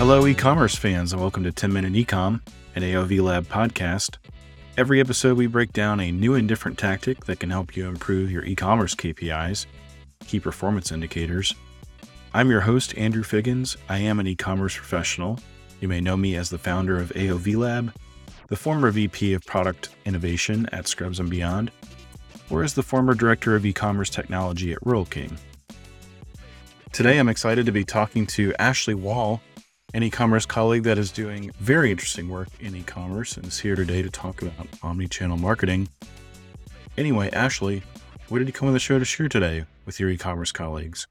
Hello, e commerce fans, and welcome to 10 Minute Ecom, an AOV Lab podcast. Every episode, we break down a new and different tactic that can help you improve your e commerce KPIs, key performance indicators. I'm your host, Andrew Figgins. I am an e commerce professional. You may know me as the founder of AOV Lab, the former VP of Product Innovation at Scrubs and Beyond, or as the former Director of E commerce Technology at Rural King. Today, I'm excited to be talking to Ashley Wahl an e-commerce colleague that is doing very interesting work in e-commerce and is here today to talk about omni-channel marketing. Anyway, Ashley, what did you come on the show to share today with your e-commerce colleagues?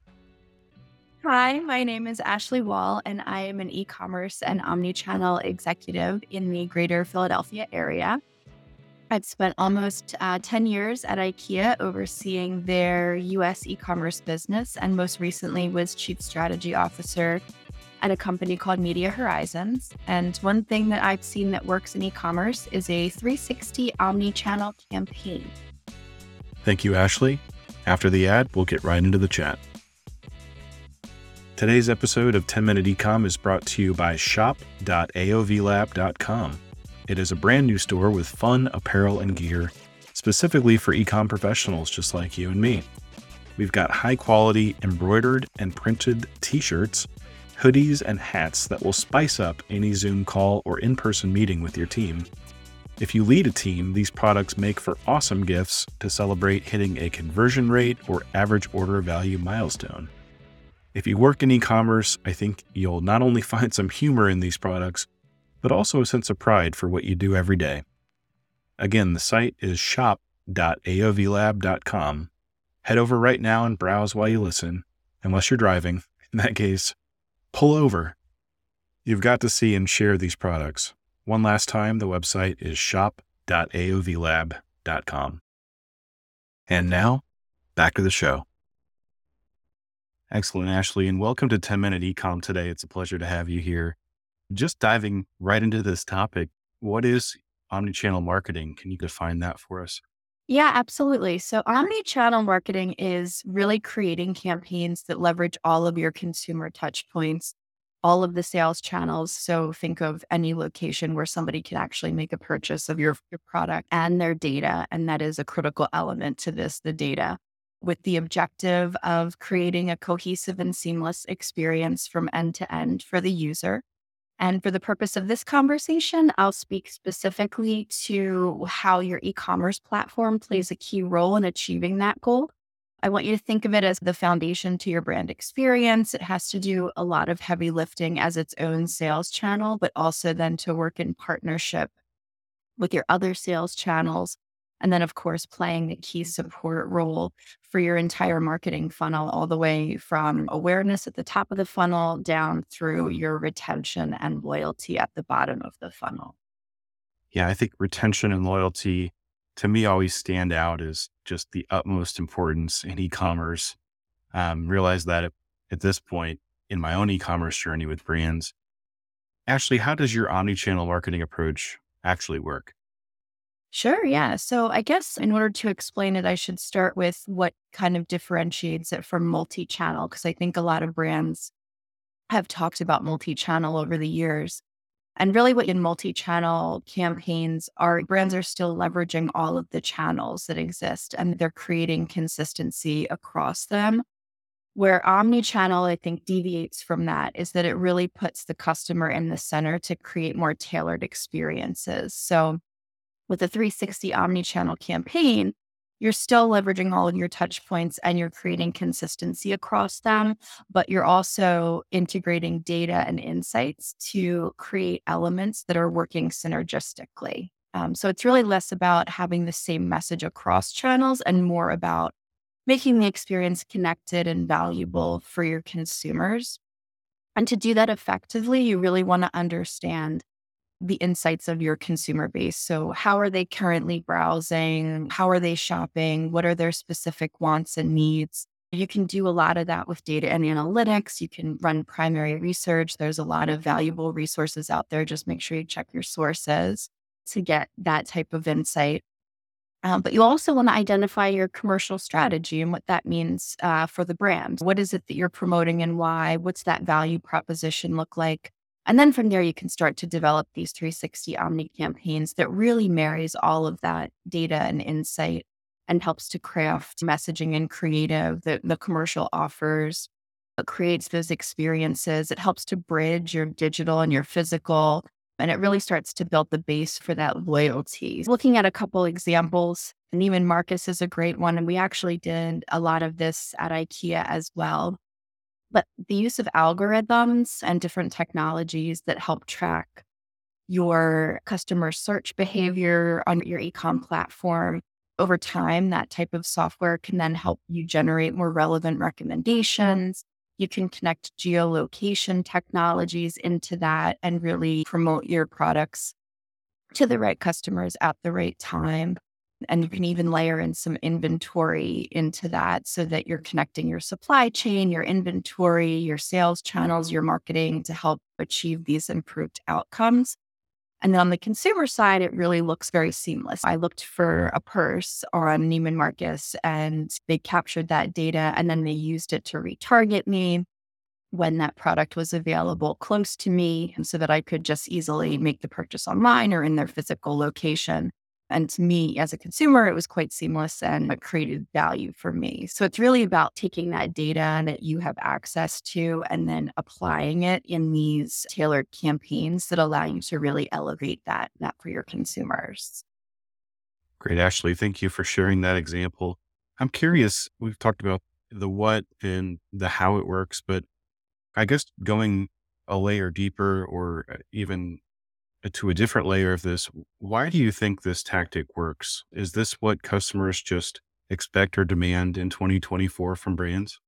Hi, my name is Ashley Wahl, and I am an e-commerce and omni-channel executive in the greater Philadelphia area. I've spent almost uh, 10 years at IKEA overseeing their US e commerce business, and most recently was Chief Strategy Officer at a company called Media Horizons. And one thing that I've seen that works in e commerce is a 360 omni channel campaign. Thank you, Ashley. After the ad, we'll get right into the chat. Today's episode of 10 Minute Ecom is brought to you by shop.aovlab.com. It is a brand new store with fun apparel and gear specifically for ecom professionals just like you and me. We've got high quality embroidered and printed t shirts hoodies, and hats that will spice up any Zoom call or in person meeting with your team. If you lead a team, these products make for awesome gifts to celebrate hitting a conversion rate or average order value milestone. If you work in e commerce, I think you'll not only find some humor in these products, but also a sense of pride for what you do every day. Again, the site is shop.aovlab.com. Head over right now and browse while you listen, unless you're driving. In that case, pull over. You've got to see and share these products. One last time, the website is shop.aovlab.com. And now, back to the show. Excellent, Ashley, and welcome to 10 Minute Ecom today. It's a pleasure to have you here. Just diving right into this topic, what is omnichannel marketing? Can you define that for us? Yeah, absolutely. So, omni channel marketing is really creating campaigns that leverage all of your consumer touch points, all of the sales channels. So, think of any location where somebody can actually make a purchase of your, your product and their data. And that is a critical element to this the data, with the objective of creating a cohesive and seamless experience from end to end for the user. And for the purpose of this conversation, I'll speak specifically to how your e commerce platform plays a key role in achieving that goal. I want you to think of it as the foundation to your brand experience. It has to do a lot of heavy lifting as its own sales channel, but also then to work in partnership with your other sales channels and then, of course, playing a key support role for your entire marketing funnel, all the way from awareness at the top of the funnel down through your retention and loyalty at the bottom of the funnel. Yeah, I think retention and loyalty to me always stand out as just the utmost importance in e commerce. Um, realize that at, at this point in my own e commerce journey with brands. Ashley, how does your omni channel marketing approach actually work? Sure. Yeah. So I guess in order to explain it, I should start with what kind of differentiates it from multi channel, because I think a lot of brands have talked about multi channel over the years. And really, what in multi channel campaigns are brands are still leveraging all of the channels that exist and they're creating consistency across them. Where omni channel, I think, deviates from that is that it really puts the customer in the center to create more tailored experiences. So, with a 360 omni-channel campaign, you're still leveraging all of your touch points and you're creating consistency across them, but you're also integrating data and insights to create elements that are working synergistically. Um, so it's really less about having the same message across channels and more about making the experience connected and valuable for your consumers. And to do that effectively, you really want to understand the insights of your consumer base. So, how are they currently browsing? How are they shopping? What are their specific wants and needs? You can do a lot of that with data and analytics. You can run primary research. There's a lot of valuable resources out there. Just make sure you check your sources to get that type of insight. Um, but you also want to identify your commercial strategy and what that means uh, for the brand. What is it that you're promoting and why? What's that value proposition look like? And then from there, you can start to develop these 360 Omni campaigns that really marries all of that data and insight and helps to craft messaging and creative, the, the commercial offers, it creates those experiences. It helps to bridge your digital and your physical. And it really starts to build the base for that loyalty. Looking at a couple examples, Neiman Marcus is a great one. And we actually did a lot of this at IKEA as well. But the use of algorithms and different technologies that help track your customer search behavior on your ecom platform over time, that type of software can then help you generate more relevant recommendations. You can connect geolocation technologies into that and really promote your products to the right customers at the right time. And you can even layer in some inventory into that so that you're connecting your supply chain, your inventory, your sales channels, your marketing to help achieve these improved outcomes. And then on the consumer side, it really looks very seamless. I looked for a purse on Neiman Marcus and they captured that data and then they used it to retarget me when that product was available close to me so that I could just easily make the purchase online or in their physical location. And to me, as a consumer, it was quite seamless and it created value for me. So it's really about taking that data that you have access to and then applying it in these tailored campaigns that allow you to really elevate that, that for your consumers. Great, Ashley. Thank you for sharing that example. I'm curious, we've talked about the what and the how it works, but I guess going a layer deeper or uh, even to a different layer of this, why do you think this tactic works? Is this what customers just expect or demand in 2024 from brands?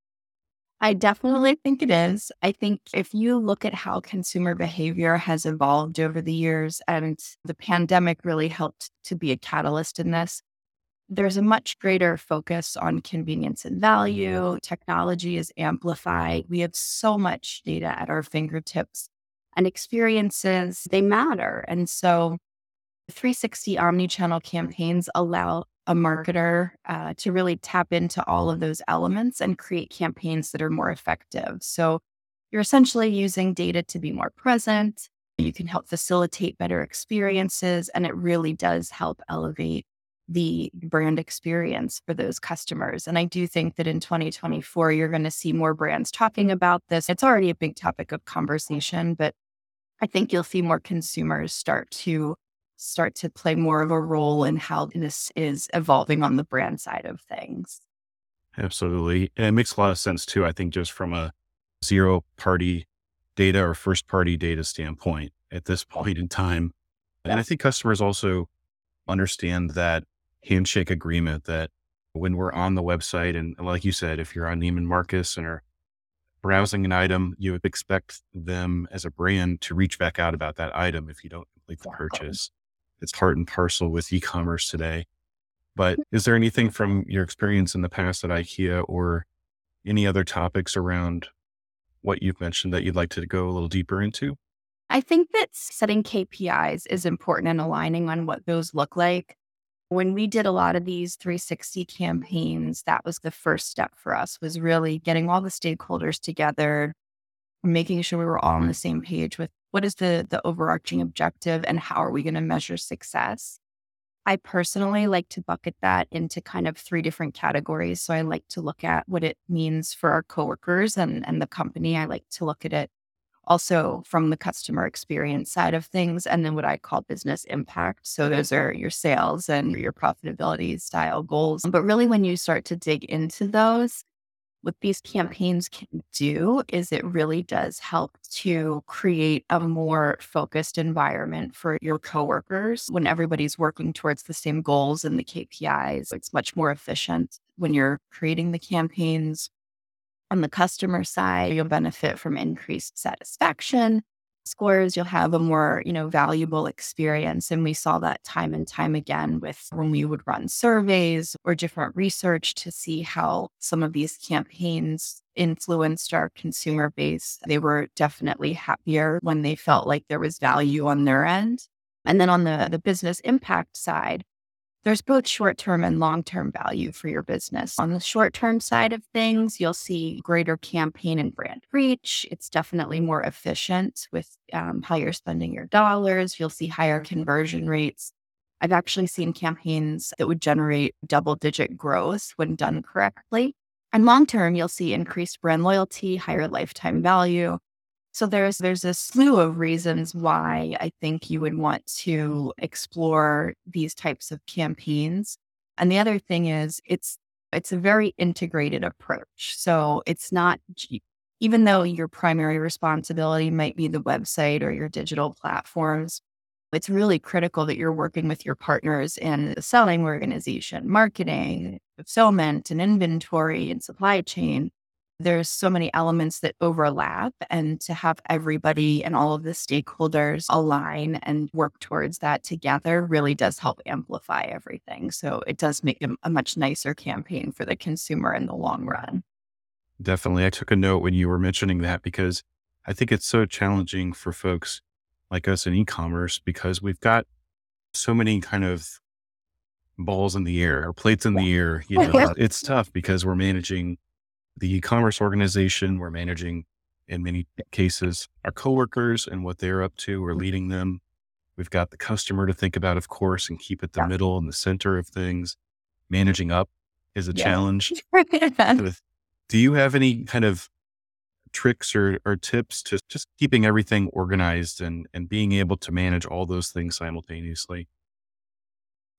I definitely think it is. I think if you look at how consumer behavior has evolved over the years, and the pandemic really helped to be a catalyst in this, there's a much greater focus on convenience and value. Technology is amplified. We have so much data at our fingertips and experiences, they matter. And so 360 omni-channel campaigns allow a marketer uh, to really tap into all of those elements and create campaigns that are more effective. So you're essentially using data to be more present. You can help facilitate better experiences, and it really does help elevate the brand experience for those customers. And I do think that in 2024, you're going to see more brands talking about this. It's already a big topic of conversation, but I think you'll see more consumers start to start to play more of a role in how this is evolving on the brand side of things. Absolutely. And it makes a lot of sense too, I think, just from a zero party data or first party data standpoint at this point in time. And I think customers also understand that handshake agreement that when we're on the website, and like you said, if you're on Neiman Marcus and are browsing an item, you would expect them as a brand to reach back out about that item if you don't complete the purchase. It's part and parcel with e-commerce today. But mm. is there anything from your experience in the past at IKEA or any other topics around what you've mentioned that you'd like to go a little deeper into? I think that setting KPIs is important and aligning on what those look like. When we did a lot of these 360 campaigns, that was the first step for us was really getting all the stakeholders together, making sure we were all on the same page with what is the the overarching objective and how are we going to measure success. I personally like to bucket that into kind of three different categories. So I like to look at what it means for our coworkers and, and the company. I like to look at it also from the customer experience side of things, and then what I call business impact. So those are your sales and your profitability style goals. But really, when you start to dig into those, what these campaigns can do is it really does help to create a more focused environment for your coworkers when everybody's working towards the same goals and the KPIs. It's much more efficient when you're creating the campaigns on the customer side, you'll benefit from increased satisfaction scores. You'll have a more, you know, valuable experience. And we saw that time and time again with when we would run surveys or different research to see how some of these campaigns influenced our consumer base. They were definitely happier when they felt like there was value on their end. And then on the, the business impact side, there's both short term and long term value for your business. On the short term side of things, you'll see greater campaign and brand reach. It's definitely more efficient with um, how you're spending your dollars. You'll see higher conversion rates. I've actually seen campaigns that would generate double digit growth when done correctly. And long term, you'll see increased brand loyalty, higher lifetime value, so there's there's a slew of reasons why I think you would want to explore these types of campaigns. And the other thing is it's it's a very integrated approach. So it's not even though your primary responsibility might be the website or your digital platforms, it's really critical that you're working with your partners in the selling organization, marketing, fulfillment, and inventory and supply chain there's so many elements that overlap and to have everybody and all of the stakeholders align and work towards that together really does help amplify everything. So it does make a, much nicer campaign for the consumer in the long run. Definitely. I took a note when you were mentioning that because i think it's so challenging for folks like us in e-commerce because we've got so many kind of balls in the air or plates in the air you know? It's tough because we're managing the e-commerce organization. We're managing, in many cases, our coworkers and what they're up to. We're mm-hmm. leading them. We've got the customer to think about, of course, and keep it the yeah. middle and the center of things. Managing up is a yeah. challenge. Do you have any kind of tricks or, or tips to just keeping everything organized and, and being able to manage all those things simultaneously?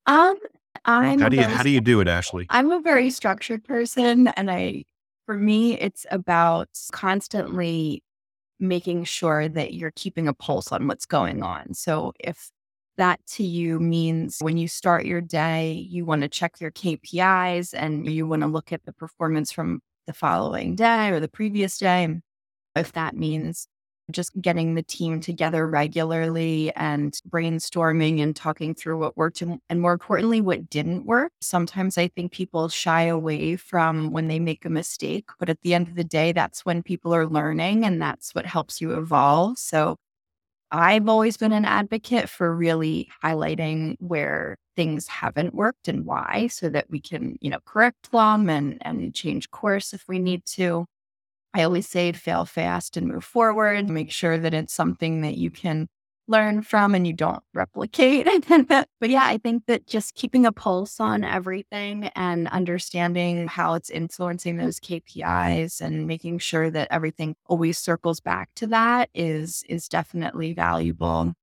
Um, I'm how do you how do you do it, Ashley? I'm a very structured person, and I for me, it's about constantly making sure that you're keeping a pulse on what's going on. So if that to you means when you start your day, you want to check your KPIs and you want to look at the performance from the following day or the previous day. If that means just getting the team together regularly and brainstorming and talking through what worked and, and, more importantly, what didn't work. Sometimes I think people shy away from when they make a mistake, but at the end of the day, that's when people are learning and that's what helps you evolve. So I've always been an advocate for really highlighting where things haven't worked and why so that we can, you know, correct them and, and change course if we need to. I always say fail fast and move forward. Make sure that it's something that you can learn from and you don't replicate. but yeah, I think that just keeping a pulse on everything and understanding how it's influencing those KPIs and making sure that everything always circles back to that is is definitely valuable.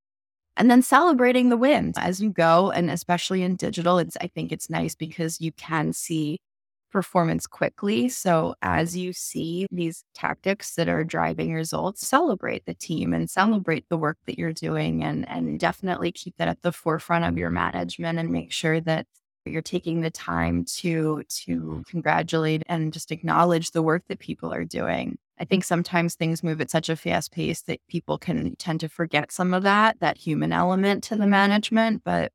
And then celebrating the wins as you go and especially in digital, it's I think it's nice because you can see performance quickly. So, as you see these tactics that are driving results, celebrate the team and celebrate the work that you're doing, and, and definitely keep that at the forefront of your management and make sure that you're taking the time to to congratulate and just acknowledge the work that people are doing. I think sometimes things move at such a fast pace that people can tend to forget some of that that human element to the management, but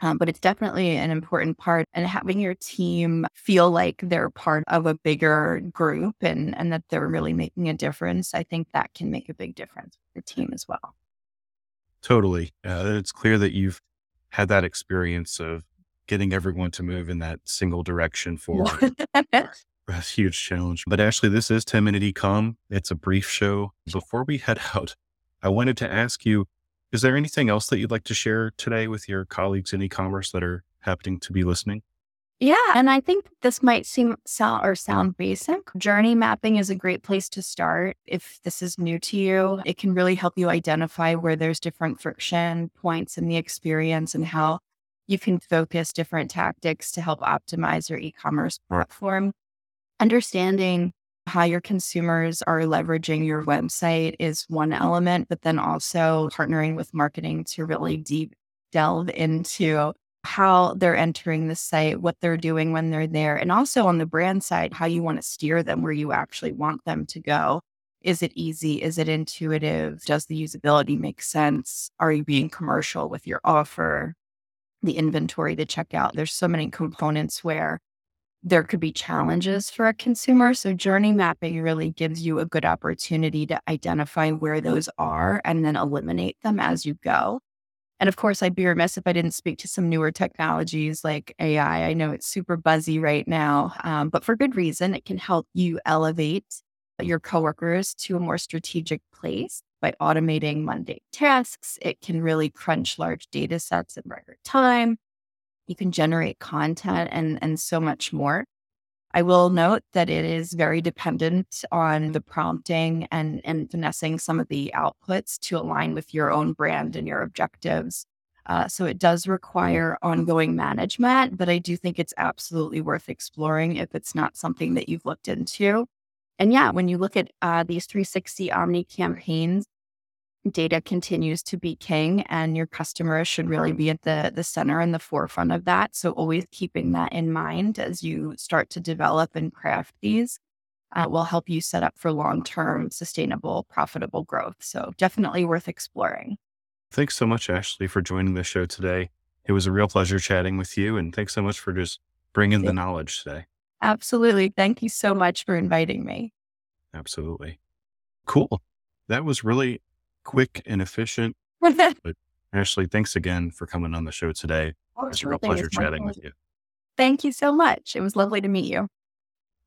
um, but it's definitely an important part and having your team feel like they're part of a bigger group and, and that they're really making a difference. I think that can make a big difference for the team as well. Totally. Uh, it's clear that you've had that experience of getting everyone to move in that single direction forward. a huge challenge. But Ashley, this is 10 Minute Ecom. It's a brief show. Before we head out, I wanted to ask you is there anything else that you'd like to share today with your colleagues in e-commerce that are happening to be listening? Yeah, and I think this might seem sound or sound basic. Journey mapping is a great place to start. If this is new to you, it can really help you identify where there's different friction points in the experience and how you can focus different tactics to help optimize your e-commerce platform. Understanding how your consumers are leveraging your website is one element, but then also partnering with marketing to really deep delve into how they're entering the site, what they're doing when they're there, and also on the brand side, how you want to steer them where you actually want them to go. Is it easy? Is it intuitive? Does the usability make sense? Are you being commercial with your offer? The inventory, the checkout. There's so many components where there could be challenges for a consumer. So, journey mapping really gives you a good opportunity to identify where those are and then eliminate them as you go. And of course, I'd be remiss if I didn't speak to some newer technologies like AI. I know it's super buzzy right now, um, but for good reason. It can help you elevate your coworkers to a more strategic place by automating mundane tasks. It can really crunch large data sets in record time. You can generate content and, and so much more. I will note that it is very dependent on the prompting and, and finessing some of the outputs to align with your own brand and your objectives. Uh, so it does require ongoing management, but I do think it's absolutely worth exploring if it's not something that you've looked into. And yeah, when you look at uh, these 360 Omni campaigns, data continues to be king and your customers should really be at the the center and the forefront of that. So always keeping that in mind as you start to develop and craft these uh, will help you set up for long-term sustainable profitable growth. So definitely worth exploring. Thanks so much ashley for joining the show today. It was a real pleasure chatting with you and thanks so much for just bringing the knowledge today. Absolutely. Thank you so much for inviting me. Absolutely. Cool. That was really quick and efficient. but Ashley, thanks again for coming on the show today. Oh, it's a real pleasure chatting with you. Thank you so much. It was lovely to meet you.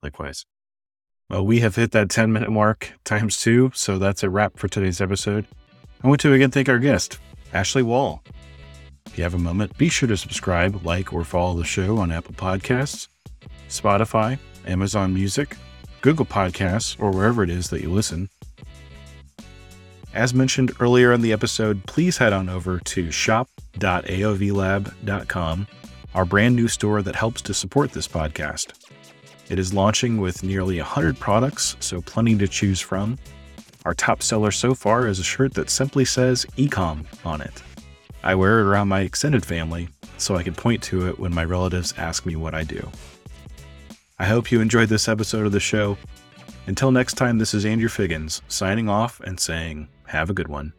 Likewise. Well, we have hit that 10 minute mark times two. So that's a wrap for today's episode. I want to again thank our guest, Ashley Wahl. If you have a moment, be sure to subscribe, like, or follow the show on Apple Podcasts, Spotify, Amazon Music, Google Podcasts, or wherever it is that you listen. As mentioned earlier in the episode, please head on over to shop.aovlab.com, our brand new store that helps to support this podcast. It is launching with nearly 100 products, so plenty to choose from. Our top seller so far is a shirt that simply says Ecom on it. I wear it around my extended family so I can point to it when my relatives ask me what I do. I hope you enjoyed this episode of the show. Until next time, this is Andrew Figgins signing off and saying, have a good one.